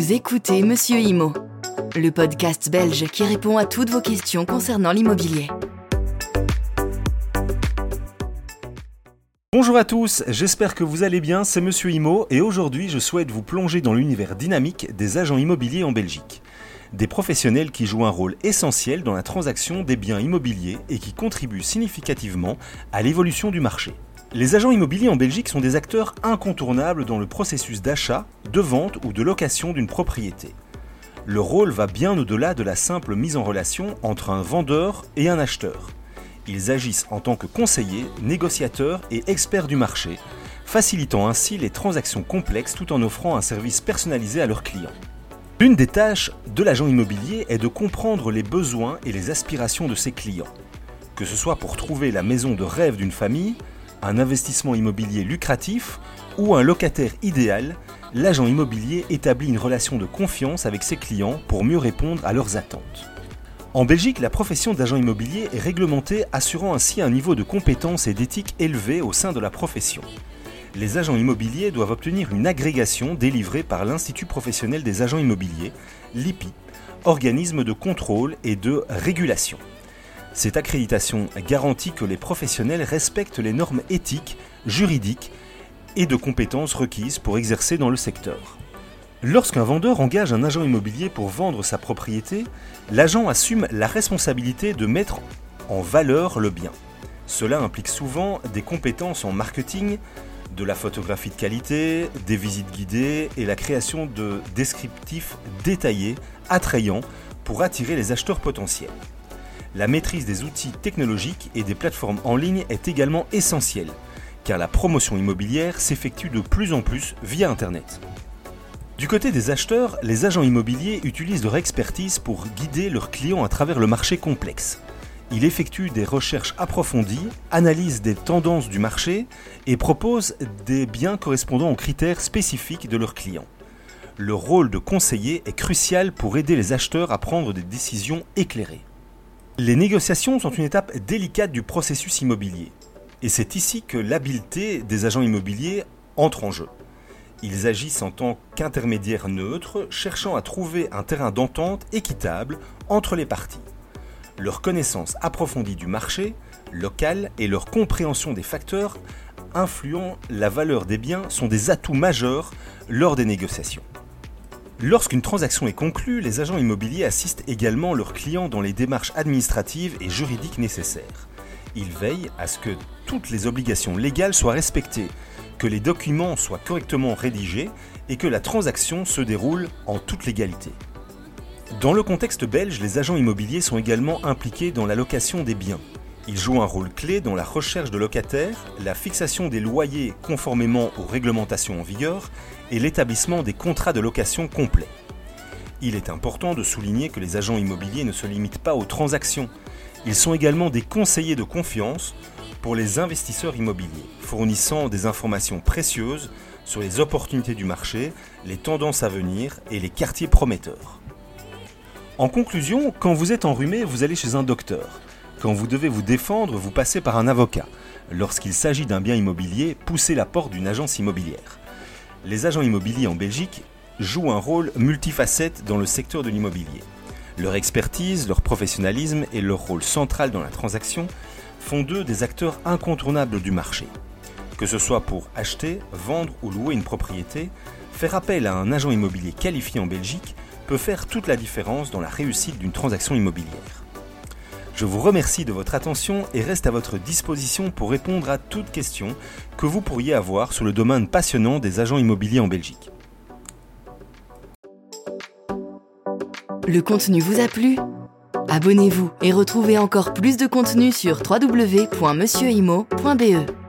Vous écoutez Monsieur Imo, le podcast belge qui répond à toutes vos questions concernant l'immobilier. Bonjour à tous, j'espère que vous allez bien, c'est Monsieur Imo et aujourd'hui je souhaite vous plonger dans l'univers dynamique des agents immobiliers en Belgique. Des professionnels qui jouent un rôle essentiel dans la transaction des biens immobiliers et qui contribuent significativement à l'évolution du marché. Les agents immobiliers en Belgique sont des acteurs incontournables dans le processus d'achat, de vente ou de location d'une propriété. Leur rôle va bien au-delà de la simple mise en relation entre un vendeur et un acheteur. Ils agissent en tant que conseillers, négociateurs et experts du marché, facilitant ainsi les transactions complexes tout en offrant un service personnalisé à leurs clients. L'une des tâches de l'agent immobilier est de comprendre les besoins et les aspirations de ses clients. Que ce soit pour trouver la maison de rêve d'une famille, un investissement immobilier lucratif ou un locataire idéal, l'agent immobilier établit une relation de confiance avec ses clients pour mieux répondre à leurs attentes. En Belgique, la profession d'agent immobilier est réglementée, assurant ainsi un niveau de compétence et d'éthique élevé au sein de la profession. Les agents immobiliers doivent obtenir une agrégation délivrée par l'Institut professionnel des agents immobiliers, l'IPI, organisme de contrôle et de régulation. Cette accréditation garantit que les professionnels respectent les normes éthiques, juridiques et de compétences requises pour exercer dans le secteur. Lorsqu'un vendeur engage un agent immobilier pour vendre sa propriété, l'agent assume la responsabilité de mettre en valeur le bien. Cela implique souvent des compétences en marketing, de la photographie de qualité, des visites guidées et la création de descriptifs détaillés, attrayants, pour attirer les acheteurs potentiels. La maîtrise des outils technologiques et des plateformes en ligne est également essentielle, car la promotion immobilière s'effectue de plus en plus via Internet. Du côté des acheteurs, les agents immobiliers utilisent leur expertise pour guider leurs clients à travers le marché complexe. Ils effectuent des recherches approfondies, analysent des tendances du marché et proposent des biens correspondant aux critères spécifiques de leurs clients. Le rôle de conseiller est crucial pour aider les acheteurs à prendre des décisions éclairées. Les négociations sont une étape délicate du processus immobilier. Et c'est ici que l'habileté des agents immobiliers entre en jeu. Ils agissent en tant qu'intermédiaires neutres, cherchant à trouver un terrain d'entente équitable entre les parties. Leur connaissance approfondie du marché local et leur compréhension des facteurs influant la valeur des biens sont des atouts majeurs lors des négociations. Lorsqu'une transaction est conclue, les agents immobiliers assistent également leurs clients dans les démarches administratives et juridiques nécessaires. Ils veillent à ce que toutes les obligations légales soient respectées, que les documents soient correctement rédigés et que la transaction se déroule en toute légalité. Dans le contexte belge, les agents immobiliers sont également impliqués dans la location des biens. Ils jouent un rôle clé dans la recherche de locataires, la fixation des loyers conformément aux réglementations en vigueur et l'établissement des contrats de location complets. Il est important de souligner que les agents immobiliers ne se limitent pas aux transactions. Ils sont également des conseillers de confiance pour les investisseurs immobiliers, fournissant des informations précieuses sur les opportunités du marché, les tendances à venir et les quartiers prometteurs. En conclusion, quand vous êtes enrhumé, vous allez chez un docteur. Quand vous devez vous défendre, vous passez par un avocat. Lorsqu'il s'agit d'un bien immobilier, poussez la porte d'une agence immobilière. Les agents immobiliers en Belgique jouent un rôle multifacette dans le secteur de l'immobilier. Leur expertise, leur professionnalisme et leur rôle central dans la transaction font d'eux des acteurs incontournables du marché. Que ce soit pour acheter, vendre ou louer une propriété, faire appel à un agent immobilier qualifié en Belgique peut faire toute la différence dans la réussite d'une transaction immobilière. Je vous remercie de votre attention et reste à votre disposition pour répondre à toutes questions que vous pourriez avoir sur le domaine passionnant des agents immobiliers en Belgique. Le contenu vous a plu? Abonnez-vous et retrouvez encore plus de contenu sur www.monsieurimo.be.